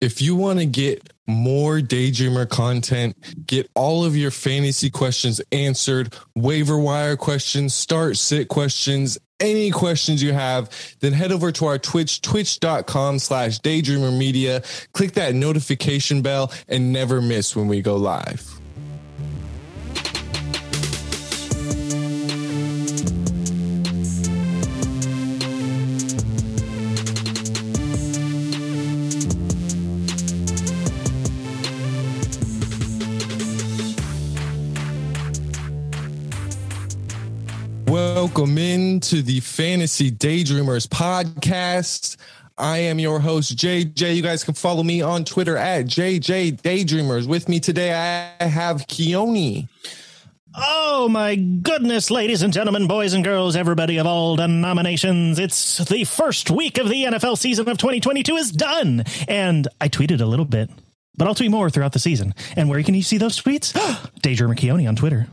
If you want to get more Daydreamer content, get all of your fantasy questions answered, waiver wire questions, start sit questions, any questions you have, then head over to our Twitch, twitch.com slash daydreamer media. Click that notification bell and never miss when we go live. Welcome in to the Fantasy Daydreamers podcast. I am your host, JJ. You guys can follow me on Twitter at JJ Daydreamers. With me today, I have Keone. Oh my goodness, ladies and gentlemen, boys and girls, everybody of all denominations. It's the first week of the NFL season of 2022 is done. And I tweeted a little bit, but I'll tweet more throughout the season. And where can you see those tweets? Daydreamer Keone on Twitter.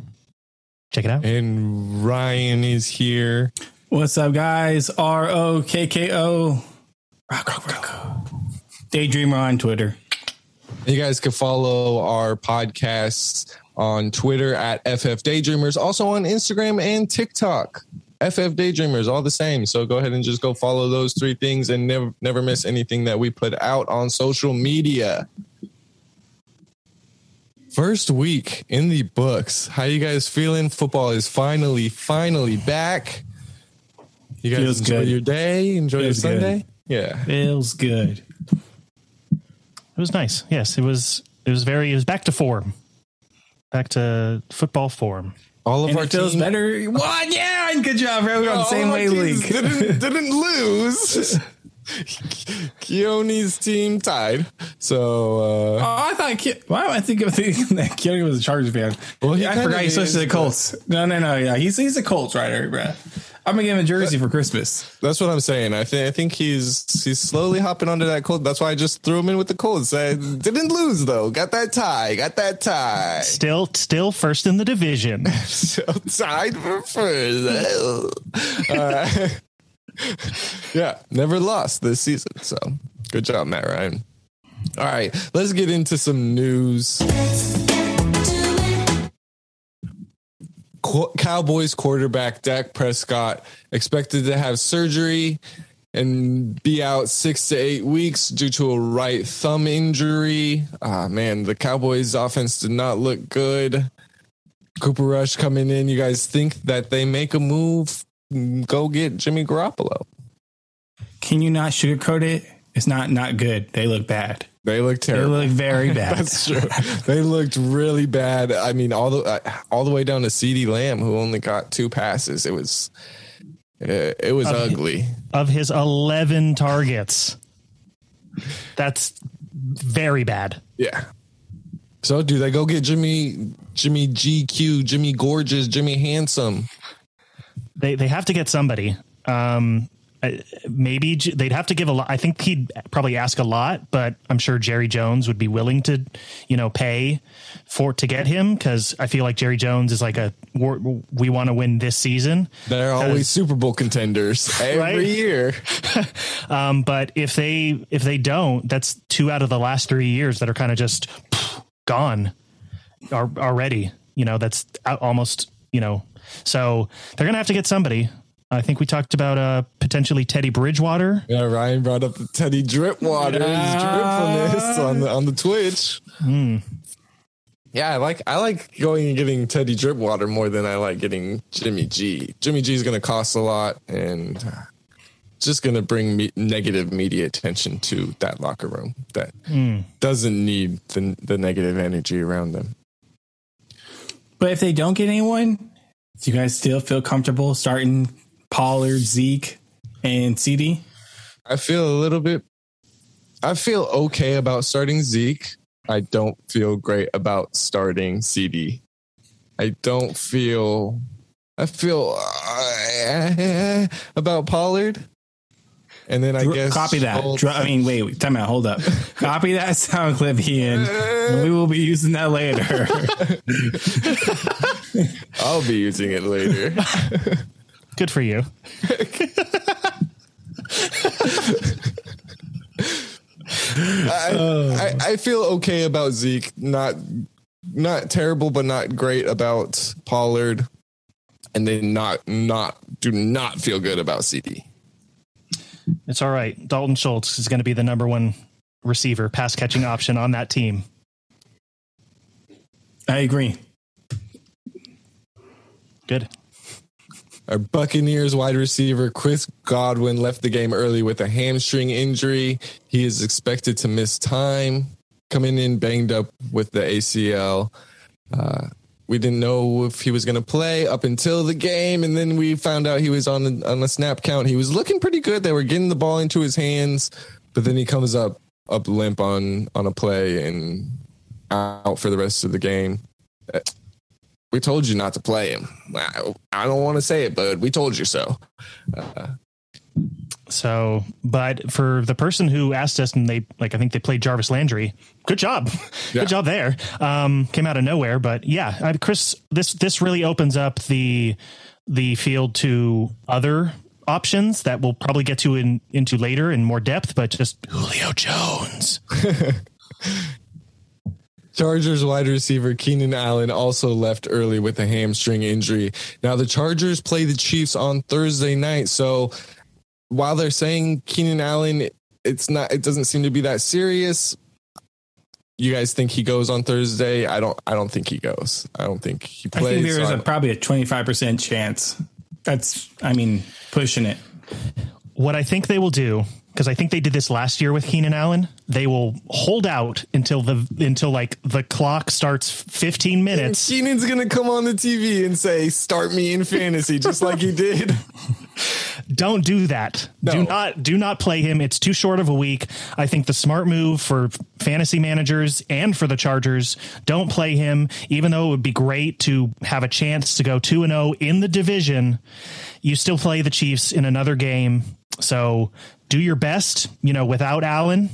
Check it out. And Ryan is here. What's up, guys? R O K K O. Daydreamer on Twitter. You guys can follow our podcasts on Twitter at FF Daydreamers, also on Instagram and TikTok. FF Daydreamers, all the same. So go ahead and just go follow those three things and never never miss anything that we put out on social media. First week in the books. How you guys feeling? Football is finally, finally back. You guys Feels enjoy good. your day, enjoy Feels your good. Sunday. Yeah. Feels good. It was nice. Yes, it was. It was very. It was back to form. Back to football form. All of And our it feels team- better. What? Yeah, and good job, bro. We're on the same of our teams wavelength. Didn't, didn't lose. Keone's team tied. So uh, Oh, I thought. Ke- Why do I think of thinking that Keone was a Chargers fan? Well, he yeah, I forgot he switched to the Colts. No, no, no. Yeah, he's he's a Colts writer, bro. I'm gonna give him a jersey for Christmas. that's what I'm saying. I think I think he's he's slowly hopping onto that Colt. That's why I just threw him in with the Colts. I didn't lose though. Got that tie. Got that tie. Still, still first in the division. So tied for first. Uh, yeah, never lost this season. So good job, Matt Ryan. All right, let's get into some news. Cowboys quarterback Dak Prescott expected to have surgery and be out six to eight weeks due to a right thumb injury. Ah, man, the Cowboys offense did not look good. Cooper Rush coming in. You guys think that they make a move? Go get Jimmy Garoppolo. Can you not sugarcoat it? It's not not good. They look bad. They look terrible. They look very bad. That's true. they looked really bad. I mean, all the uh, all the way down to CeeDee Lamb, who only got two passes. It was uh, it was ugly. of his 11 targets. That's very bad. Yeah. So do they go get Jimmy Jimmy GQ, Jimmy Gorgeous, Jimmy Handsome? They they have to get somebody. Um, maybe they'd have to give a lot. I think he'd probably ask a lot, but I'm sure Jerry Jones would be willing to, you know, pay for to get him because I feel like Jerry Jones is like a we want to win this season. They're always Super Bowl contenders every Right? year. Um, but if they if they don't, that's two out of the last three years that are kind of just pff, gone are, already. You know, that's almost. You know, so they're gonna have to get somebody. I think we talked about uh, potentially Teddy Bridgewater. Yeah, Ryan brought up the Teddy Dripwater, his dripfulness on the on the Twitch. Yeah, I like I like going and getting Teddy Dripwater more than I like getting Jimmy G. Jimmy G is going to cost a lot and uh, just going to bring me- negative media attention to that locker room that doesn't need the the negative energy around them. But if they don't get anyone, do you guys still feel comfortable starting Pollard, Zeke, and CeeDee? I feel a little bit. I feel okay about starting Zeke. I don't feel great about starting CeeDee. I don't feel. I feel uh, about Pollard. And then I Dr- guess Copy that. Dr- I mean, wait, wait, time out. Hold up. Copy that sound clip, Ian. and we will be using that later. I'll be using it later. Good for you. I I, I, I feel okay about Zeke. Not not terrible, but not great about Pollard, and then not not do not feel good about CeeDee. It's all right. Dalton Schultz is going to be the number one receiver, pass catching option on that team. I agree. Good. Our Buccaneers wide receiver Chris Godwin left the game early with a hamstring injury. He is expected to miss time, coming in banged up with the ACL. Uh, we didn't know if he was going to play up until the game, and then we found out he was on the, on the snap count. He was looking pretty good. They were getting the ball into his hands, but then he comes up up limp on on a play and out for the rest of the game we told you not to play him. I, I don't want to say it, but we told you so. Uh, so, but for the person who asked us, and they like, I think they played Jarvis Landry. Good job, yeah. good job there. Um, came out of nowhere, but yeah, I, Chris, this this really opens up the the field to other options that we'll probably get to in into later in more depth. But just Julio Jones. Chargers wide receiver Keenan Allen also left early with a hamstring injury. Now the Chargers play the Chiefs on Thursday night, so while they're saying Keenan Allen, it's not. It doesn't seem to be that serious. You guys think he goes on Thursday? I don't. I don't think he goes. I don't think he plays. I think there is a, probably a twenty five percent chance. That's. I mean, pushing it. What I think they will do because I think they did this last year with Keenan Allen. They will hold out until the until like the clock starts 15 minutes. And Keenan's gonna come on the TV and say, "Start me in fantasy," just like he did. Don't do that. No. Do not do not play him. It's too short of a week. I think the smart move for fantasy managers and for the Chargers, don't play him. Even though it would be great to have a chance to go two and zero oh in the division, you still play the Chiefs in another game. So do your best, you know, without Allen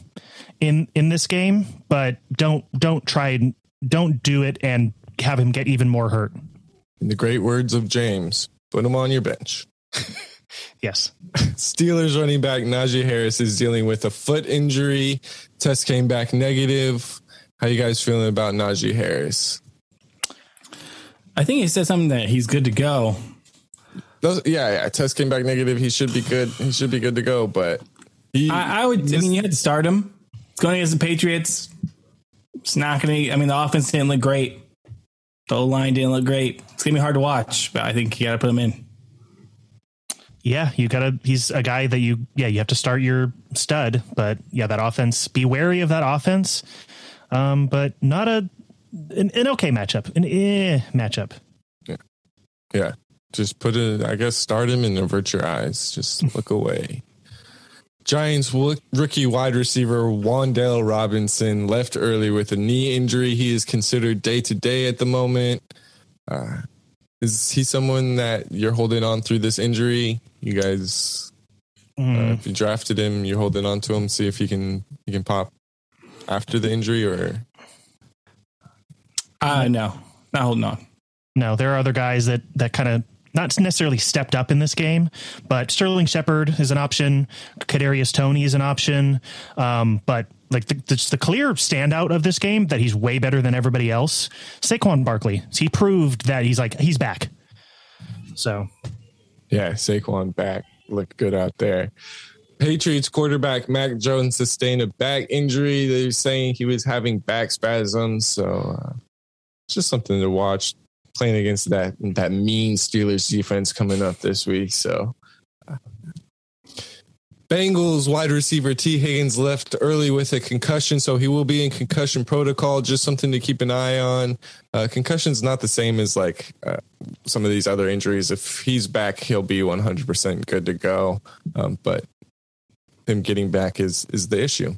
in in this game, but don't don't try don't do it and have him get even more hurt. In the great words of James, put him on your bench. yes. Steelers running back Najee Harris is dealing with a foot injury. Test came back negative. How you guys feeling about Najee Harris? I think he said something that he's good to go. Those, yeah, yeah. Test came back negative. He should be good. He should be good to go. But he, I, I would. Just, I mean, you had to start him. It's going against the Patriots. It's not going to. I mean, the offense didn't look great. The O line didn't look great. It's gonna be hard to watch, but I think you got to put him in. Yeah, you gotta. He's a guy that you. Yeah, you have to start your stud, but yeah, that offense. Be wary of that offense. Um, but not a an, an okay matchup. An eh matchup. Yeah, yeah. Just put it, I guess, start him and avert your eyes. Just look away. Giants rookie wide receiver Wan'Dale Robinson left early with a knee injury. He is considered day to day at the moment. Uh, is he someone that you're holding on through this injury? You guys, mm. uh, if you drafted him, you're holding on to him. See if he can he can pop after the injury, or uh, no, not holding on. No, there are other guys that that kind of not necessarily stepped up in this game, but Sterling Shepard is an option. Kadarius Toney is an option. Um, but like the, the, the, clear standout of this game that he's way better than everybody else, Saquon Barkley. He proved that he's like he's back. So, yeah, Saquon back looked good out there. Patriots quarterback Mac Jones sustained a back injury. They're saying he was having back spasms, so uh, just something to watch playing against that that mean Steelers defense coming up this week. So Bengals wide receiver Tee Higgins left early with a concussion, so he will be in concussion protocol. Just something to keep an eye on. Uh, concussion's not the same as like uh, some of these other injuries. If he's back, he'll be 100% good to go. Um, but him getting back is is the issue.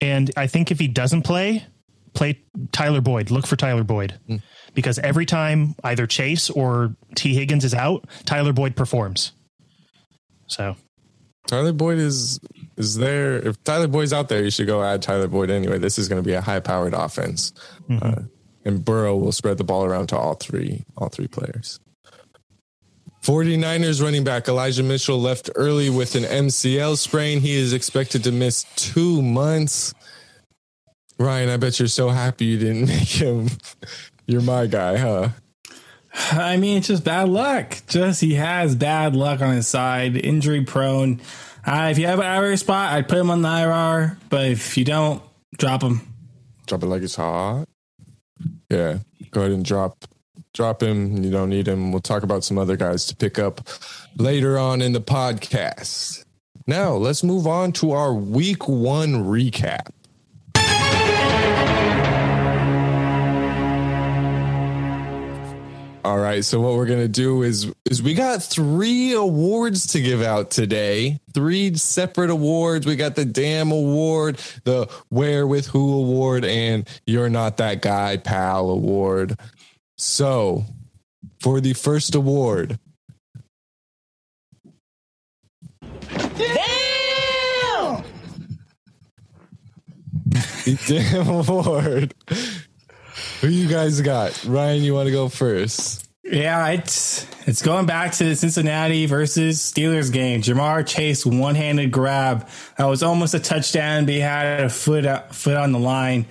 And I think if he doesn't play, play Tyler Boyd. Look for Tyler Boyd. Mm because every time either Chase or Tee Higgins is out, Tyler Boyd performs. So Tyler Boyd is is there. If Tyler Boyd's out there, you should go add Tyler Boyd anyway. This is going to be a high powered offense, mm-hmm. uh, and Burrow will spread the ball around to all three all three players. 49ers running back Elijah Mitchell left early with an MCL sprain. He is expected to miss two months. Ryan, I bet you're so happy you didn't make him. You're my guy, huh? I mean, it's just bad luck. Just he has bad luck on his side, injury prone. Uh, if you have an IR spot, I'd put him on the IR. But if you don't, drop him. Drop it like it's hot. Yeah, go ahead and drop drop him. You don't need him. We'll talk about some other guys to pick up later on in the podcast. Now let's move on to our week one recap. All right, so what we're gonna do is is we got three awards to give out today. Three separate awards. We got the Damn Award, the Where with Who Award, and You're Not That Guy Pal Award. So, for the first award, Damn! the Damn Award. Who you guys got? Ryan, you want to go first? Yeah, it's it's going back to the Cincinnati versus Steelers game. Ja'Marr Chase one handed grab. That was almost a touchdown, but he had a foot uh, foot on the line.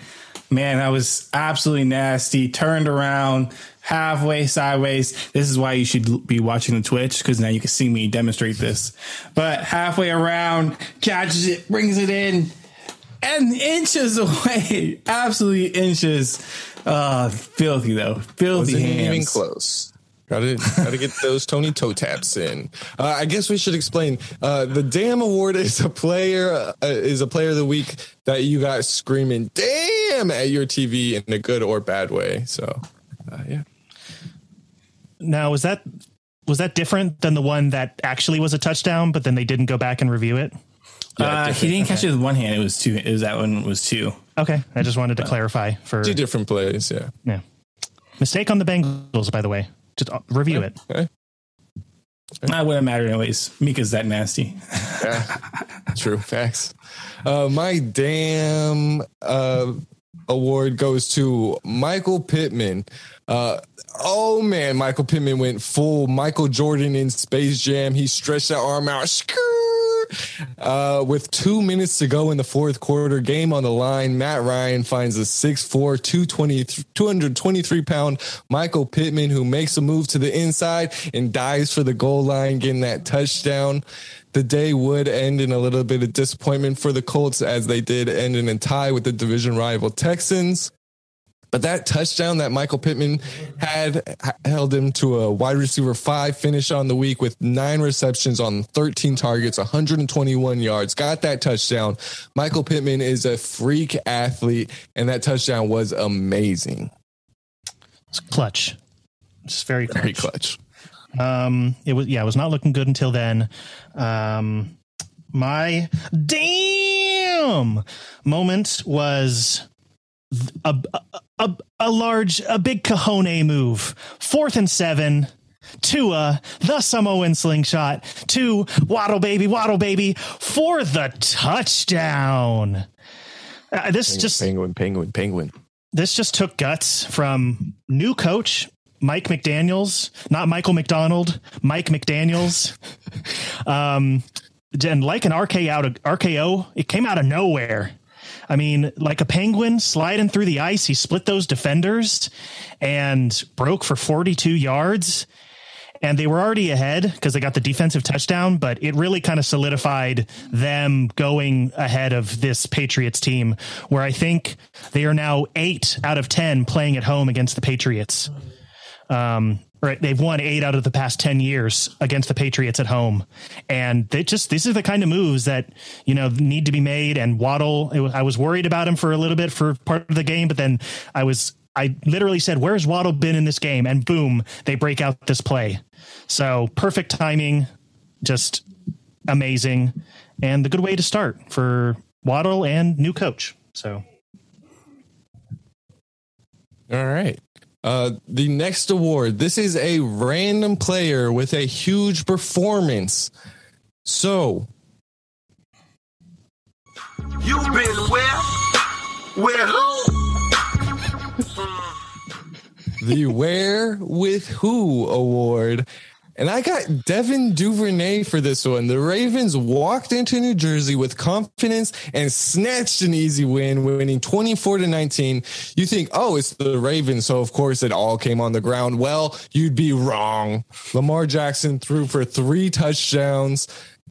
Man, that was absolutely nasty. Turned around halfway sideways. This is why you should be watching the Twitch because now you can see me demonstrate this. But halfway around, catches it, brings it in, and inches away, absolutely inches. Uh, filthy though, filthy Wasn't hands. even close. Got to got to get those Tony toe taps in. Uh, I guess we should explain. Uh, the Damn Award is a player uh, is a player of the week that you got screaming "damn" at your TV in a good or bad way. So, uh, yeah. Now, was that was that different than the one that actually was a touchdown, but then they didn't go back and review it? Uh, he didn't catch it with one hand. It was two. It was that one was two. Okay, I just wanted to clarify for Two different plays. Yeah. yeah mistake on the Bengals. By the way, just uh, review it. Okay. That wouldn't matter anyways. Mika's that nasty. Yeah. True facts. Uh, my damn uh, award goes to Michael Pittman. Uh, oh man, Michael Pittman went full Michael Jordan in Space Jam. He stretched that arm out. Skrrr! Uh, with two minutes to go in the fourth quarter, game on the line, Matt Ryan finds a 6'4, 220, 223 pound Michael Pittman who makes a move to the inside and dives for the goal line, getting that touchdown. The day would end in a little bit of disappointment for the Colts as they did end in a tie with the division rival Texans. But that touchdown that Michael Pittman had held him to a wide receiver five finish on the week with nine receptions on 13 targets, 121 yards. Got that touchdown. Michael Pittman is a freak athlete, and that touchdown was amazing. It's clutch. It's very clutch. Very clutch. Um, it was yeah, it was not looking good until then. Um, my damn moment was a, a, a large, a big Cajone move. Fourth and seven. Tua, the Samoan slingshot to Waddle Baby, Waddle Baby for the touchdown. Uh, this Penguin, just penguin, penguin, penguin. this just took guts from new coach Mike McDaniels, not Michael McDonald, Mike McDaniels. um, and like an RKO out of RKO, it came out of nowhere. I mean, like a penguin sliding through the ice, he split those defenders and broke for 42 yards. And they were already ahead because they got the defensive touchdown, but it really kind of solidified them going ahead of this Patriots team, where I think they are now eight out of 10 playing at home against the Patriots. Um, right. They've won eight out of the past 10 years against the Patriots at home. And they just, these are the kind of moves that, you know, need to be made. And Waddle, was, I was worried about him for a little bit for part of the game, but then I was, I literally said, where's Waddle been in this game? And boom, they break out this play. So perfect timing, just amazing. And the good way to start for Waddle and new coach. So. All right. Uh, the next award. This is a random player with a huge performance. So, You've been where? Where who? the Where with Who award And I got Devin Duvernay for this one. The Ravens walked into New Jersey with confidence and snatched an easy win, winning 24 to 19. You think, oh, it's the Ravens. So, of course, it all came on the ground. Well, you'd be wrong. Lamar Jackson threw for three touchdowns.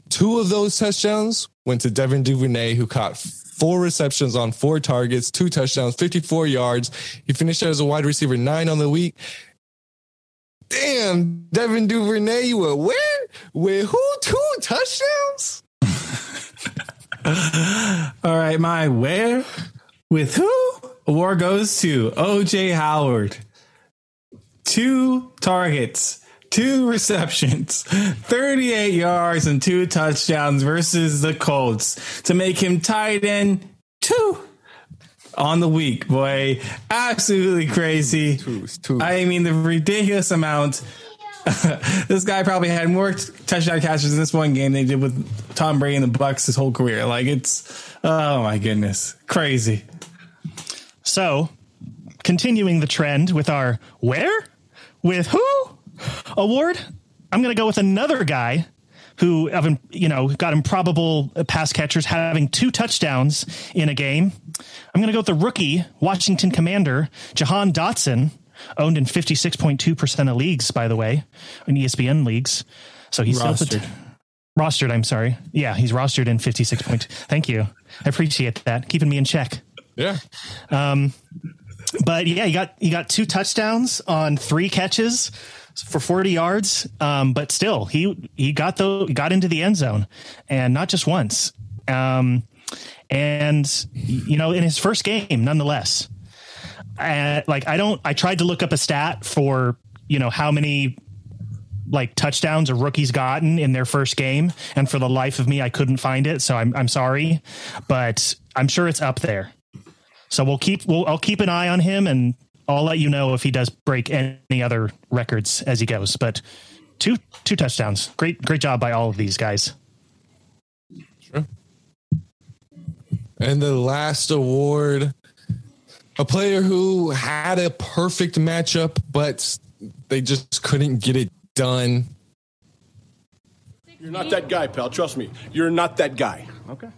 Two of those touchdowns went to Devin Duvernay, who caught four receptions on four targets, two touchdowns, 54 yards. He finished as a wide receiver nine on the week. Damn, Devin Duvernay, you were where? With who? Two touchdowns? All right, my where with who? Award goes to OJ Howard. Two targets, two receptions, 38 yards, and two touchdowns versus the Colts to make him tight end two on the week, boy. Absolutely crazy. Two, two. I mean, the ridiculous amount. this guy probably had more touchdown catches in this one game than he did with Tom Brady and the Bucs his whole career. Like it's, oh my goodness, crazy. So, continuing the trend with our where with who award, I'm going to go with another guy who, of you know, got improbable pass catchers having two touchdowns in a game. I'm going to go with the rookie Washington Commander Jahan Dotson, owned in 56.2% of leagues, by the way, in ESPN leagues. So he's still Rostered. rostered. I'm sorry. Yeah, he's rostered in 56. Point. Thank you. I appreciate that. Keeping me in check. Yeah. But yeah, he got he got two touchdowns on three catches for 40 yards. Um, but still, he he got the got into the end zone, and not just once. Um, and you know, in his first game, nonetheless. Uh, like I don't. I tried to look up a stat for you know how many like touchdowns a rookie's gotten in their first game, and for the life of me, I couldn't find it. So I'm I'm sorry, but I'm sure it's up there. So we'll keep we'll I'll keep an eye on him and I'll let you know if he does break any other records as he goes. But two two touchdowns. Great great job by all of these guys. And the last award, a player who had a perfect matchup, but they just couldn't get it done. You're not that guy, pal. Trust me. You're not that guy. Okay.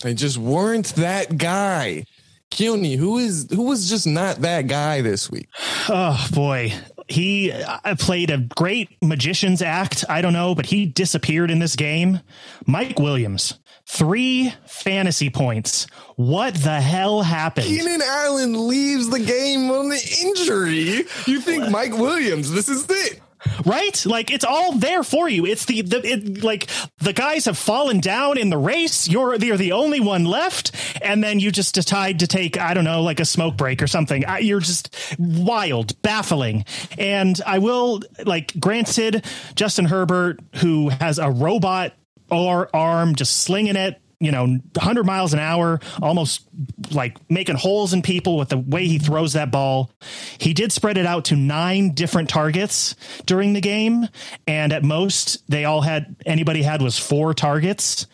They just weren't that guy. Keone, who is who was just not that guy this week? Oh boy. He uh, played a great magician's act. I don't know, but he disappeared in this game. Mike Williams, three fantasy points. What the hell happened? Keenan Allen leaves the game on the injury. You think Mike Williams, this is it. right? Like it's all there for you. It's the, the it, like the guys have fallen down in the race. You're you're the only one left, and then you just decide to take I don't know like a smoke break or something. I, you're just wild, baffling. And I will like granted Justin Herbert, who has a robot or arm just slinging it you know 100 miles an hour almost like making holes in people with the way he throws that ball. He did spread it out to nine different targets during the game and at most they all had anybody had was four targets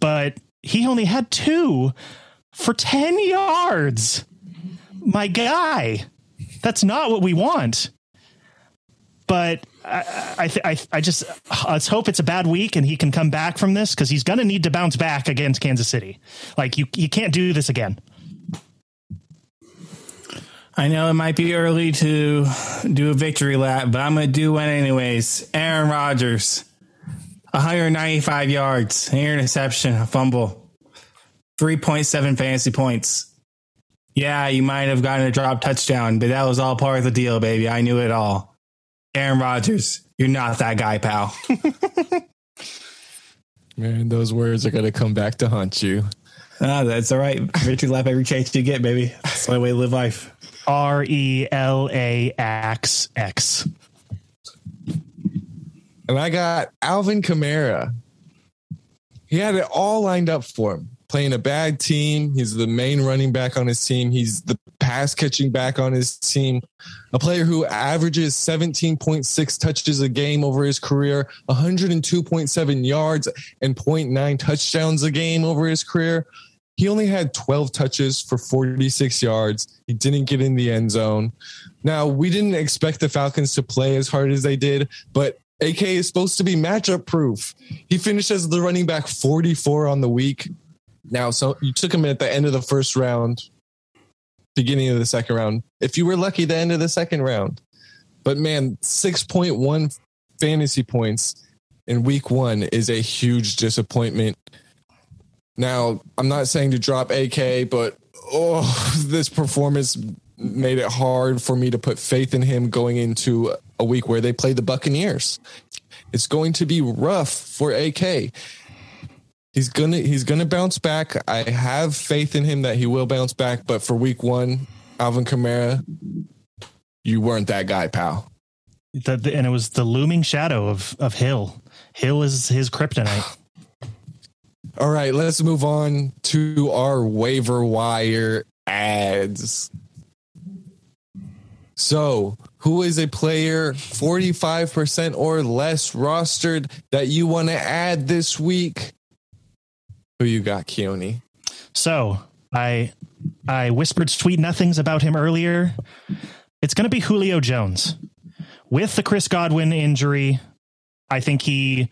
but he only had two for 10 yards. My guy that's not what we want. But I, I, I, I just let's hope it's a bad week and he can come back from this because he's going to need to bounce back against Kansas City. Like you, you can't do this again. I know it might be early to do a victory lap, but I'm going to do one anyways. Aaron Rodgers, 195 yards, an interception, a fumble, 3.7 fantasy points. Yeah, you might have gotten a drop touchdown, but that was all part of the deal, baby. I knew it all. Aaron Rodgers, you're not that guy, pal. Man, those words are going to come back to haunt you. ah, that's all right. Victory lap every chance you get, baby. That's the way to live life. R E L A X X. And I got Alvin Kamara. He had it all lined up for him. Playing a bad team. He's the main running back on his team. He's the pass catching back on his team. A player who averages 17.6 touches a game over his career, 102.7 yards and 0.9 touchdowns a game over his career. He only had 12 touches for 46 yards. He didn't get in the end zone. Now, we didn't expect the Falcons to play as hard as they did, but AK is supposed to be matchup proof. He finished as the running back 44 on the week. Now, so you took him at the end of the first round, beginning of the second round. If you were lucky, the end of the second round. But man, 6.1 fantasy points in week one is a huge disappointment. Now, I'm not saying to drop AK, but oh, this performance made it hard for me to put faith in him going into a week where they play the Buccaneers. It's going to be rough for AK. He's gonna he's gonna bounce back. I have faith in him that he will bounce back. But for week one, Alvin Kamara, you weren't that guy, pal. The, the- and it was the looming shadow of of Hill. Hill is his kryptonite. All right, let's move on to our waiver wire ads. So, who is a player 45% or less rostered that you want to add this week? Who you got, Keone? So I I whispered sweet nothings about him earlier. It's going to be Julio Jones with the Chris Godwin injury. I think he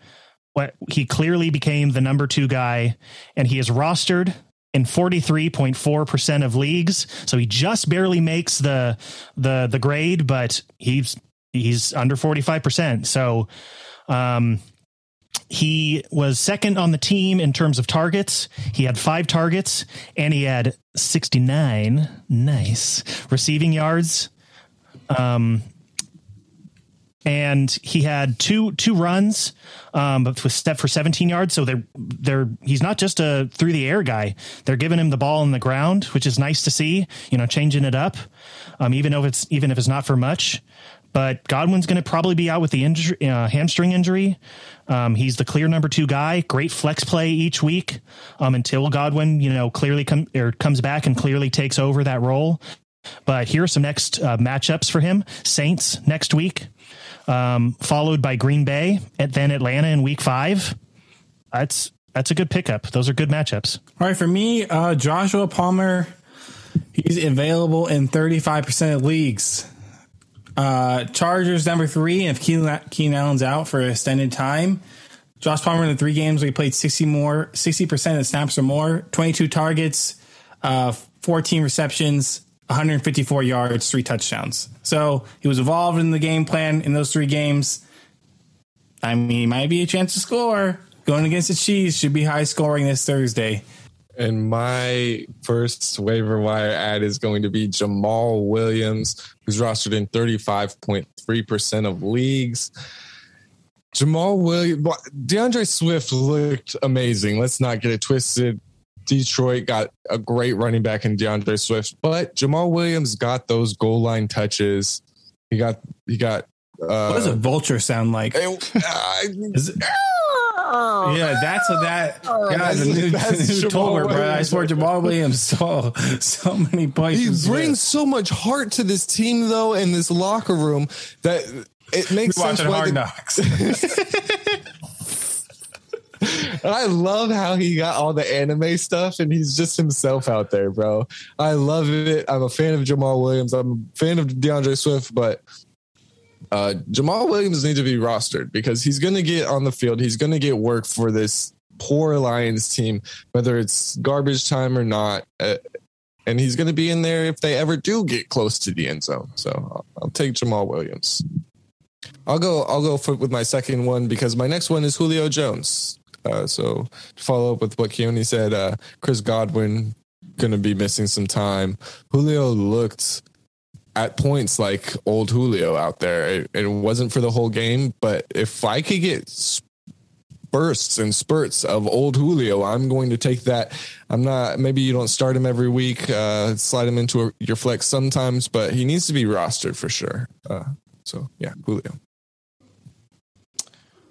what he clearly became the number two guy, and he is rostered in 43.4% of leagues. So he just barely makes the the the grade, but he's he's under 45%. So um he was second on the team in terms of targets. He had five targets and he had 69 nice receiving yards. Um, and he had two two runs, um, but with step for 17 yards. So they're they're he's not just a through the air guy. They're giving him the ball on the ground, which is nice to see. You know, changing it up, um, even if it's even if it's not for much. But Godwin's going to probably be out with the injury, uh, hamstring injury. Um, he's the clear number two guy. Great flex play each week um, until Godwin, you know, clearly come or comes back and clearly takes over that role. But here are some next uh, matchups for him: Saints next week, um, followed by Green Bay, and then Atlanta in Week Five. That's that's a good pickup. Those are good matchups. All right, for me, uh, Joshua Palmer, he's available in 35% of leagues. Uh, Chargers number three, and if Keenan, Keenan Allen's out for extended time, Josh Palmer in the three games he played 60 more, 60% of snaps or more, 22 targets, uh, 14 receptions, 154 yards, three touchdowns. So he was involved in the game plan in those three games. I mean, he might be a chance to score. Going against the Chiefs should be high scoring this Thursday. And my first waiver wire ad is going to be Jamaal Williams, who's rostered in 35.3% of leagues. Jamaal Williams, D'Andre Swift looked amazing. Let's not get it twisted. Detroit got a great running back in D'Andre Swift, but Jamaal Williams got those goal line touches. He got, he got, uh, What does a vulture sound like? it- uh, Is it- yeah, that's what that. Oh. Yeah, the new, the new Jamal Tolbert, bro. I Williams. swear Jamaal Williams so so many points. he from Swift. brings so much heart to this team, though, in this locker room that it makes You're sense watching why Hard the- Knocks. I love how he got all the anime stuff and he's just himself out there, bro. I love it. I'm a fan of Jamaal Williams. I'm a fan of D'Andre Swift, but uh, Jamaal Williams needs to be rostered because he's going to get on the field. He's going to get work for this poor Lions team, whether it's garbage time or not. Uh, and he's going to be in there if they ever do get close to the end zone. So I'll, I'll take Jamaal Williams. I'll go. I'll go for, with my second one because my next one is Julio Jones. Uh, so to follow up with what Keone said, uh, Chris Godwin going to be missing some time. Julio looked at points like old Julio out there. It, it wasn't for the whole game, but if I could get bursts and spurts of old Julio, I'm going to take that. I'm not. Maybe you don't start him every week. Uh, slide him into a, your flex sometimes, but he needs to be rostered for sure. Uh, so yeah, Julio.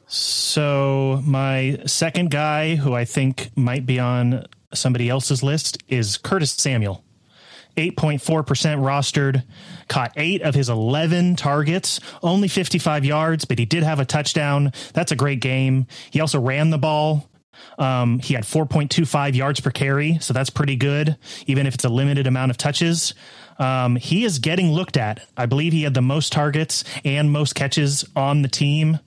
So my second guy, who I think might be on somebody else's list, is Curtis Samuel. 8.4% rostered, caught eight of his 11 targets, only 55 yards, but he did have a touchdown. That's a great game. He also ran the ball. Um, he had 4.25 yards per carry, so that's pretty good, even if it's a limited amount of touches. Um, he is getting looked at. I believe he had the most targets and most catches on the team.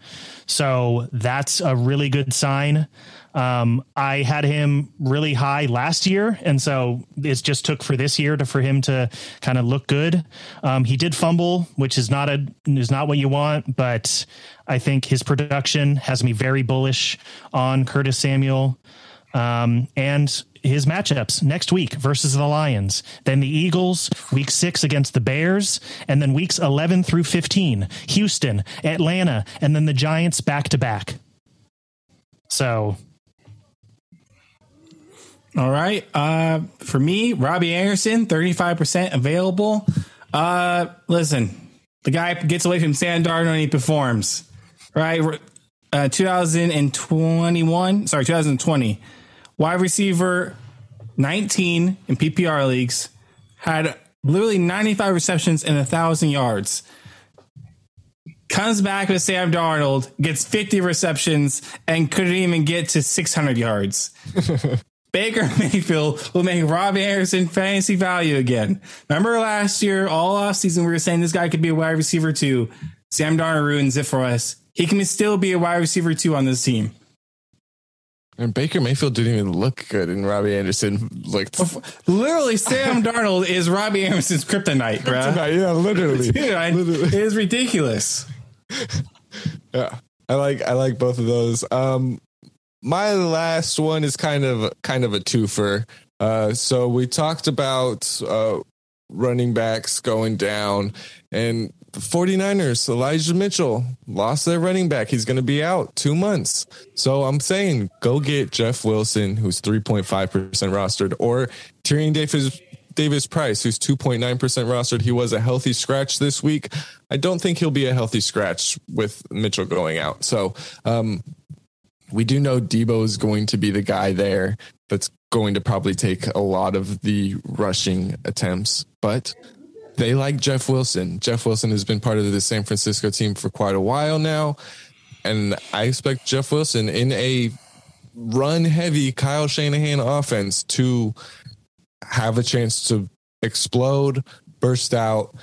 So that's a really good sign. Um, I had him really high last year, and so it just took for this year to for him to kind of look good. Um, he did fumble, which is not a is not what you want, but I think his production has me very bullish on Curtis Samuel. Um, and his matchups next week versus the Lions, then the Eagles, week six against the Bears, and then weeks 11 through 15, Houston, Atlanta, and then the Giants back to back. So All right. Uh, for me, Robbie Anderson, 35% available. Uh, listen, the guy gets away from Sam Darnold and he performs. Right? Uh, 2021, sorry, 2020. Wide receiver 19 in PPR leagues had literally 95 receptions and 1,000 yards. Comes back with Sam Darnold, gets 50 receptions, and couldn't even get to 600 yards. Baker Mayfield will make Robbie Anderson fantasy value again. Remember last year, all offseason, we were saying this guy could be a wide receiver too. Sam Darnold ruins it for us. He can still be a wide receiver too on this team. And Baker Mayfield didn't even look good, and Robbie Anderson looked. Literally, Sam Darnold is Robbie Anderson's kryptonite, bro. yeah, literally. Dude, I- Literally. it is ridiculous. Yeah, I like I like both of those. Um, my last one is kind of kind of a twofer. Uh, so we talked about uh, running backs going down, and the 49ers, Elijah Mitchell lost their running back. He's going to be out two months. So I'm saying go get Jeff Wilson, who's 3.5% rostered, or Tyrion Davis. Davis Price, who's 2.9% rostered. He was a healthy scratch this week. I don't think he'll be a healthy scratch with Mitchell going out. So, um, we do know Deebo is going to be the guy there that's going to probably take a lot of the rushing attempts, but they like Jeff Wilson. Jeff Wilson has been part of the San Francisco team for quite a while now. And I expect Jeff Wilson in a run heavy Kyle Shanahan offense to have a chance to explode, burst out,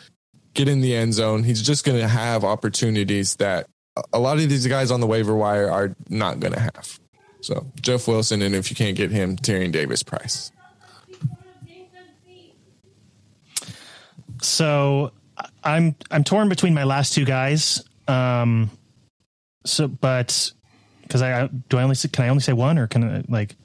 get in the end zone. He's just going to have opportunities that a lot of these guys on the waiver wire are not going to have. So Jeff Wilson, and if you can't get him, Tyrion Davis Price. So I'm I'm torn between my last two guys. Um, so but because I do I only can I only say one or can I like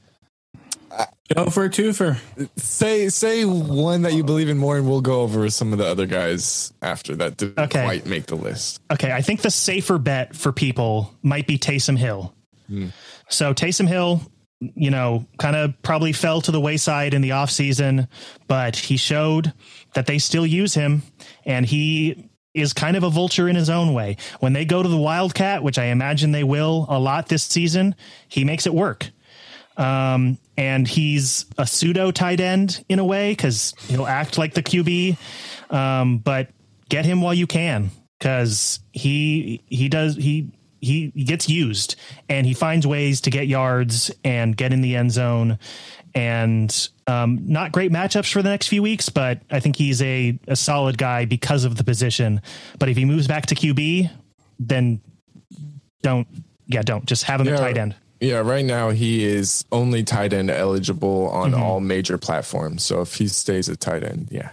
Go for a twofer. Say say one that you believe in more, and we'll go over some of the other guys after that didn't Okay. quite make the list. okay I think the safer bet for people might be Taysom Hill. Hmm. So Taysom Hill, you know, kind of probably fell to the wayside in the offseason, but he showed that they still use him and he is kind of a vulture in his own way. When they go to the Wildcat, which I imagine they will a lot this season, he makes it work. Um, and he's a pseudo tight end in a way because he'll act like the QB. Um, but get him while you can because he he does he he gets used and he finds ways to get yards and get in the end zone. And um, not great matchups for the next few weeks, but I think he's a, a solid guy because of the position. But if he moves back to QB, then don't yeah don't just have him at tight end. Yeah, right now he is only tight end eligible on Mm-hmm. all major platforms. So if he stays at tight end, yeah.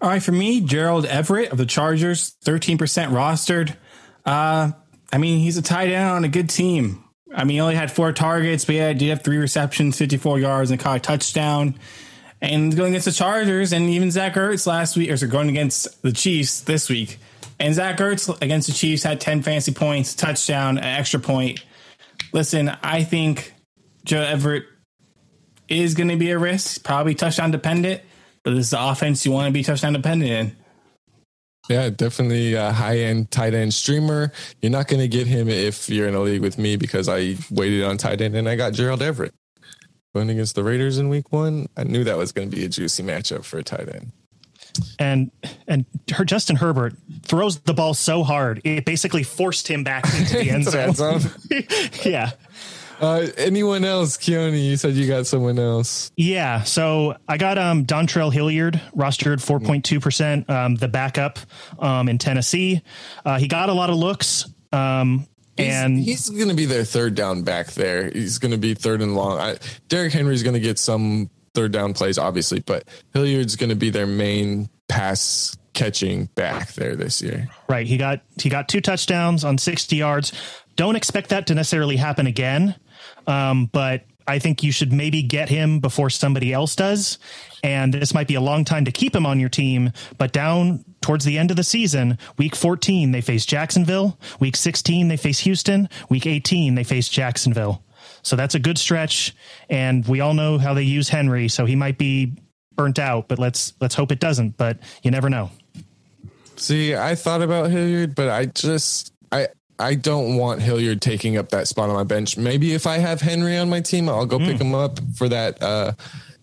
All right, for me, Gerald Everett of the Chargers, 13% rostered. Uh, I mean, he's a tight end on a good team. I mean, he only had four targets, but yeah, he did have three receptions, 54 yards, and caught a touchdown. And going against the Chargers, and even Zach Ertz last week, or sorry, going against the Chiefs this week. And Zach Ertz against the Chiefs had 10 fancy points, touchdown, an extra point. Listen, I think Joe Everett is going to be a risk, probably touchdown dependent, but this is the offense you want to be touchdown dependent in. Yeah, definitely a high end tight end streamer. You're not going to get him if you're in a league with me because I waited on tight end and I got Gerald Everett. Going against the Raiders in week one, I knew that was going to be a juicy matchup for a tight end. And and her Justin Herbert throws the ball so hard it basically forced him back into the end zone. yeah. Uh, anyone else, Keone? You said you got someone else. Yeah, so I got um Dontrell Hilliard rostered four point two percent, um the backup um in Tennessee. Uh, he got a lot of looks. Um, He's, and he's going to be their third down back there. He's going to be third and long. I, Derrick Henry's going to get some third down plays, obviously, but Hilliard's going to be their main pass catching back there this year. Right. He got he got two touchdowns on 60 yards. Don't expect that to necessarily happen again. Um, but I think you should maybe get him before somebody else does. And this might be a long time to keep him on your team, but down towards the end of the season, week 14, they face Jacksonville. Week 16, they face Houston. Week 18, they face Jacksonville. So that's a good stretch. And we all know how they use Henry. So he might be burnt out, but let's, let's hope it doesn't, but you never know. See, I thought about Hilliard, but I just, I, I don't want Hilliard taking up that spot on my bench. Maybe if I have Henry on my team, I'll go mm. pick him up for that uh,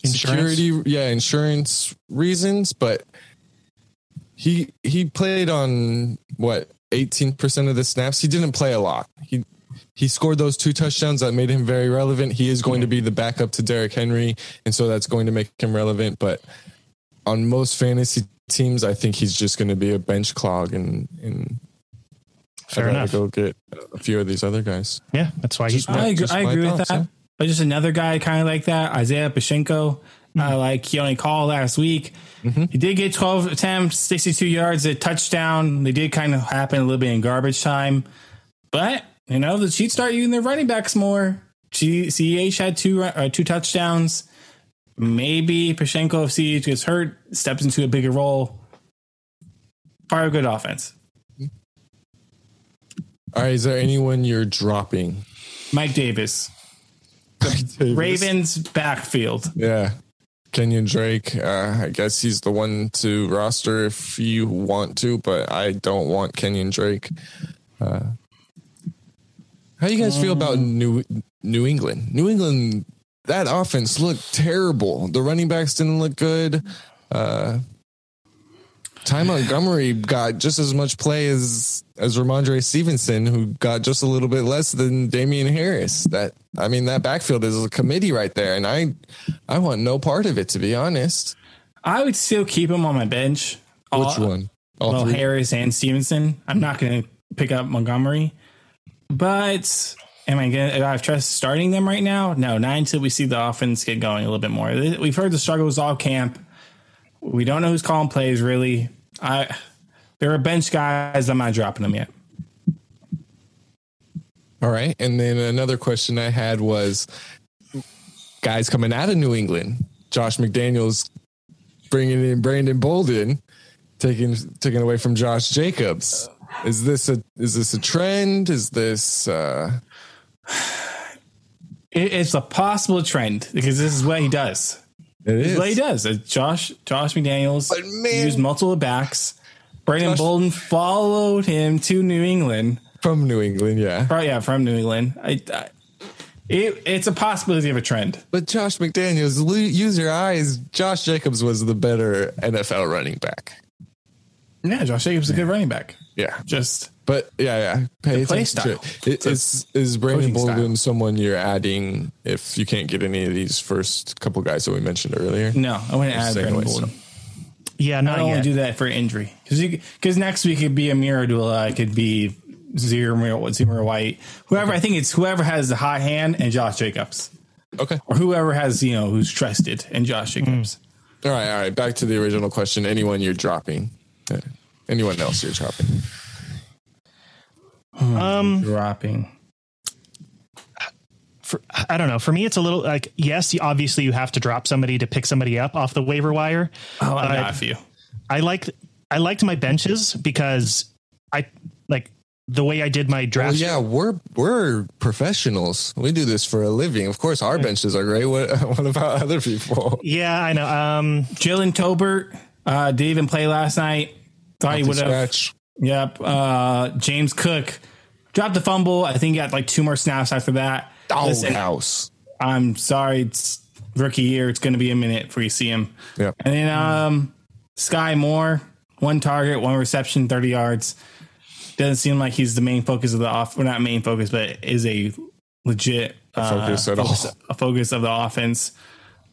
security, yeah, insurance reasons. But he he played on what eighteen percent of the snaps. He didn't play a lot. He he scored those two touchdowns that made him very relevant. He is going to be the backup to Derrick Henry, and so that's going to make him relevant. But on most fantasy teams, I think he's just going to be a bench clog and and Fair enough. Go get a few of these other guys. Yeah, that's why he's. I agree, I agree with that. But just another guy kind of like that, Isaiah Pacheco. Mm-hmm. Uh, like he only called last week. Mm-hmm. He did get 12 attempts, 62 yards, a touchdown. They did kind of happen a little bit in garbage time. But, you know, the Chiefs start using their running backs more. CH had two uh, two touchdowns. Maybe Pacheco, if CH gets hurt, steps into a bigger role. Fire of good offense. All right, is there anyone you're dropping? Mike Davis. Davis. Ravens backfield. Yeah. Kenyon Drake. Uh, I guess he's the one to roster if you want to, but I don't want Kenyon Drake. Uh, how do you guys um, feel about New New England? New England, that offense looked terrible. The running backs didn't look good. Uh, Ty Montgomery got just as much play as as Rhamondre Stevenson, who got just a little bit less than Damien Harris. That I mean, that backfield is a committee right there, and I I want no part of it to be honest. I would still keep him on my bench. Which All, one? All well, three? Harris and Stevenson. I'm not going to pick up Montgomery, but am I going to I have trust starting them right now? No, not until we see the offense get going a little bit more. We've heard the struggles all camp. We don't know who's calling plays really. I there are bench guys. I'm not dropping them yet. All right, and then another question I had was guys coming out of New England. Josh McDaniels bringing in Brandon Bolden, taking taking away from Josh Jacobs. Is this a is this a trend? Is this uh it's a possible trend because this is what he does. It is. what he does. Josh Josh McDaniels man, used multiple backs. Brandon Josh, Bolden followed him to New England from New England. Yeah, oh, yeah, from New England. I, I, it, it's a possibility of a trend. But Josh McDaniels, use your eyes. Josh Jacobs was the better NFL running back. Yeah, Josh Jacobs is a good running back. Yeah, just but yeah, yeah. Pay play style. It, is is Brandon Bolden someone you're adding if you can't get any of these first couple guys that we mentioned earlier? No, I wouldn't add Brandon Bolden. Yeah, not I don't yet. want to do that for injury because because next week could be Ameer Abdullah, it could be Zamir Zamir White, whoever. Okay. I think it's whoever has the hot hand and Josh Jacobs. Okay, or whoever has you know who's trusted and Josh Jacobs. Mm. All right, all right. Back to the original question. Anyone you're dropping? Anyone else you're dropping? Um, dropping. For, I don't know. For me, it's a little like yes, obviously you have to drop somebody to pick somebody up off the waiver wire. Oh, I got a few. I like I liked my benches because I like the way I did my draft. Well, yeah, we're we're professionals. We do this for a living. Of course, our benches are great. What what about other people? Yeah, I know. Um, and Tolbert uh, didn't even play last night. Thought he would have. Yep. Uh, James Cook dropped the fumble. I think he got like two more snaps after that. Doghouse. I'm sorry. It's rookie year. It's going to be a minute before you see him. Yep. And then um, Sky Moore, one target, one reception, 30 yards. Doesn't seem like he's the main focus of the off. Well, not main focus, but is a legit a focus at all. a focus of the offense.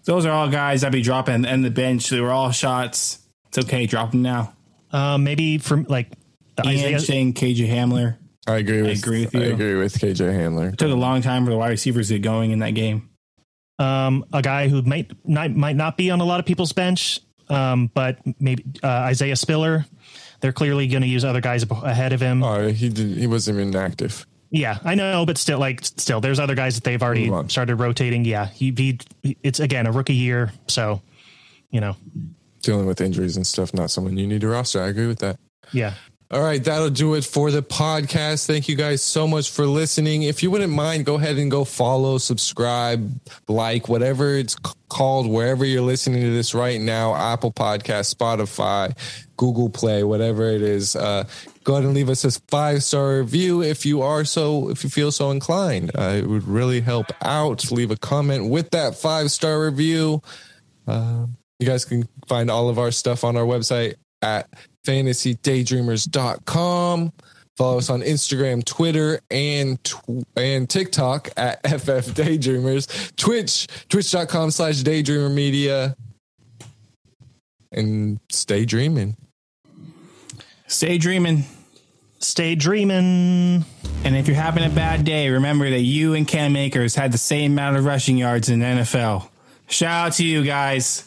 Those are all guys that be dropping and the bench. They were all shots. It's okay, drop them now. Uh, maybe from like Ian Isaiah, Shane, KJ Hamler. I agree with. agree with you. I agree with KJ Hamler. It took a long time for the wide receivers to get going in that game. um, a guy who might not might not be on a lot of people's bench, um, but maybe uh, Isaiah Spiller. They're clearly going to use other guys ab- ahead of him. Oh, he did. He wasn't even active. Yeah, I know, but still, like, still, there's other guys that they've already Move on. started rotating. Yeah, he, he, it's again a rookie year, so you know, Dealing with injuries and stuff. Not someone you need to roster. I agree with that. yeah. All right, that'll do it for the podcast. Thank you guys so much for listening. If you wouldn't mind, go ahead and go follow, subscribe, like, whatever it's called, wherever you're listening to this right now Apple Podcast, Spotify, Google Play, whatever it is. Uh, go ahead and leave us a five star review if you are so, if you feel so inclined. Uh, it would really help out. Leave a comment with that five star review. Uh, you guys can find all of our stuff on our website at fantasydaydreamers.com. Follow us on Instagram, Twitter, and tw- and TikTok at FF Daydreamers. Twitch, twitch.com slash daydreamer media. And stay dreaming. Stay dreaming. Stay dreaming. And if you're having a bad day, remember that you and Cam Akers had the same amount of rushing yards in the NFL. Shout out to you guys.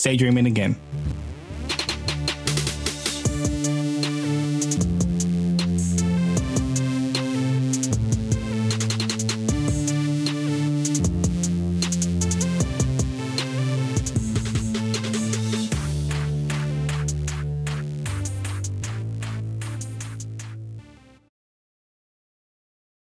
Stay dreaming again.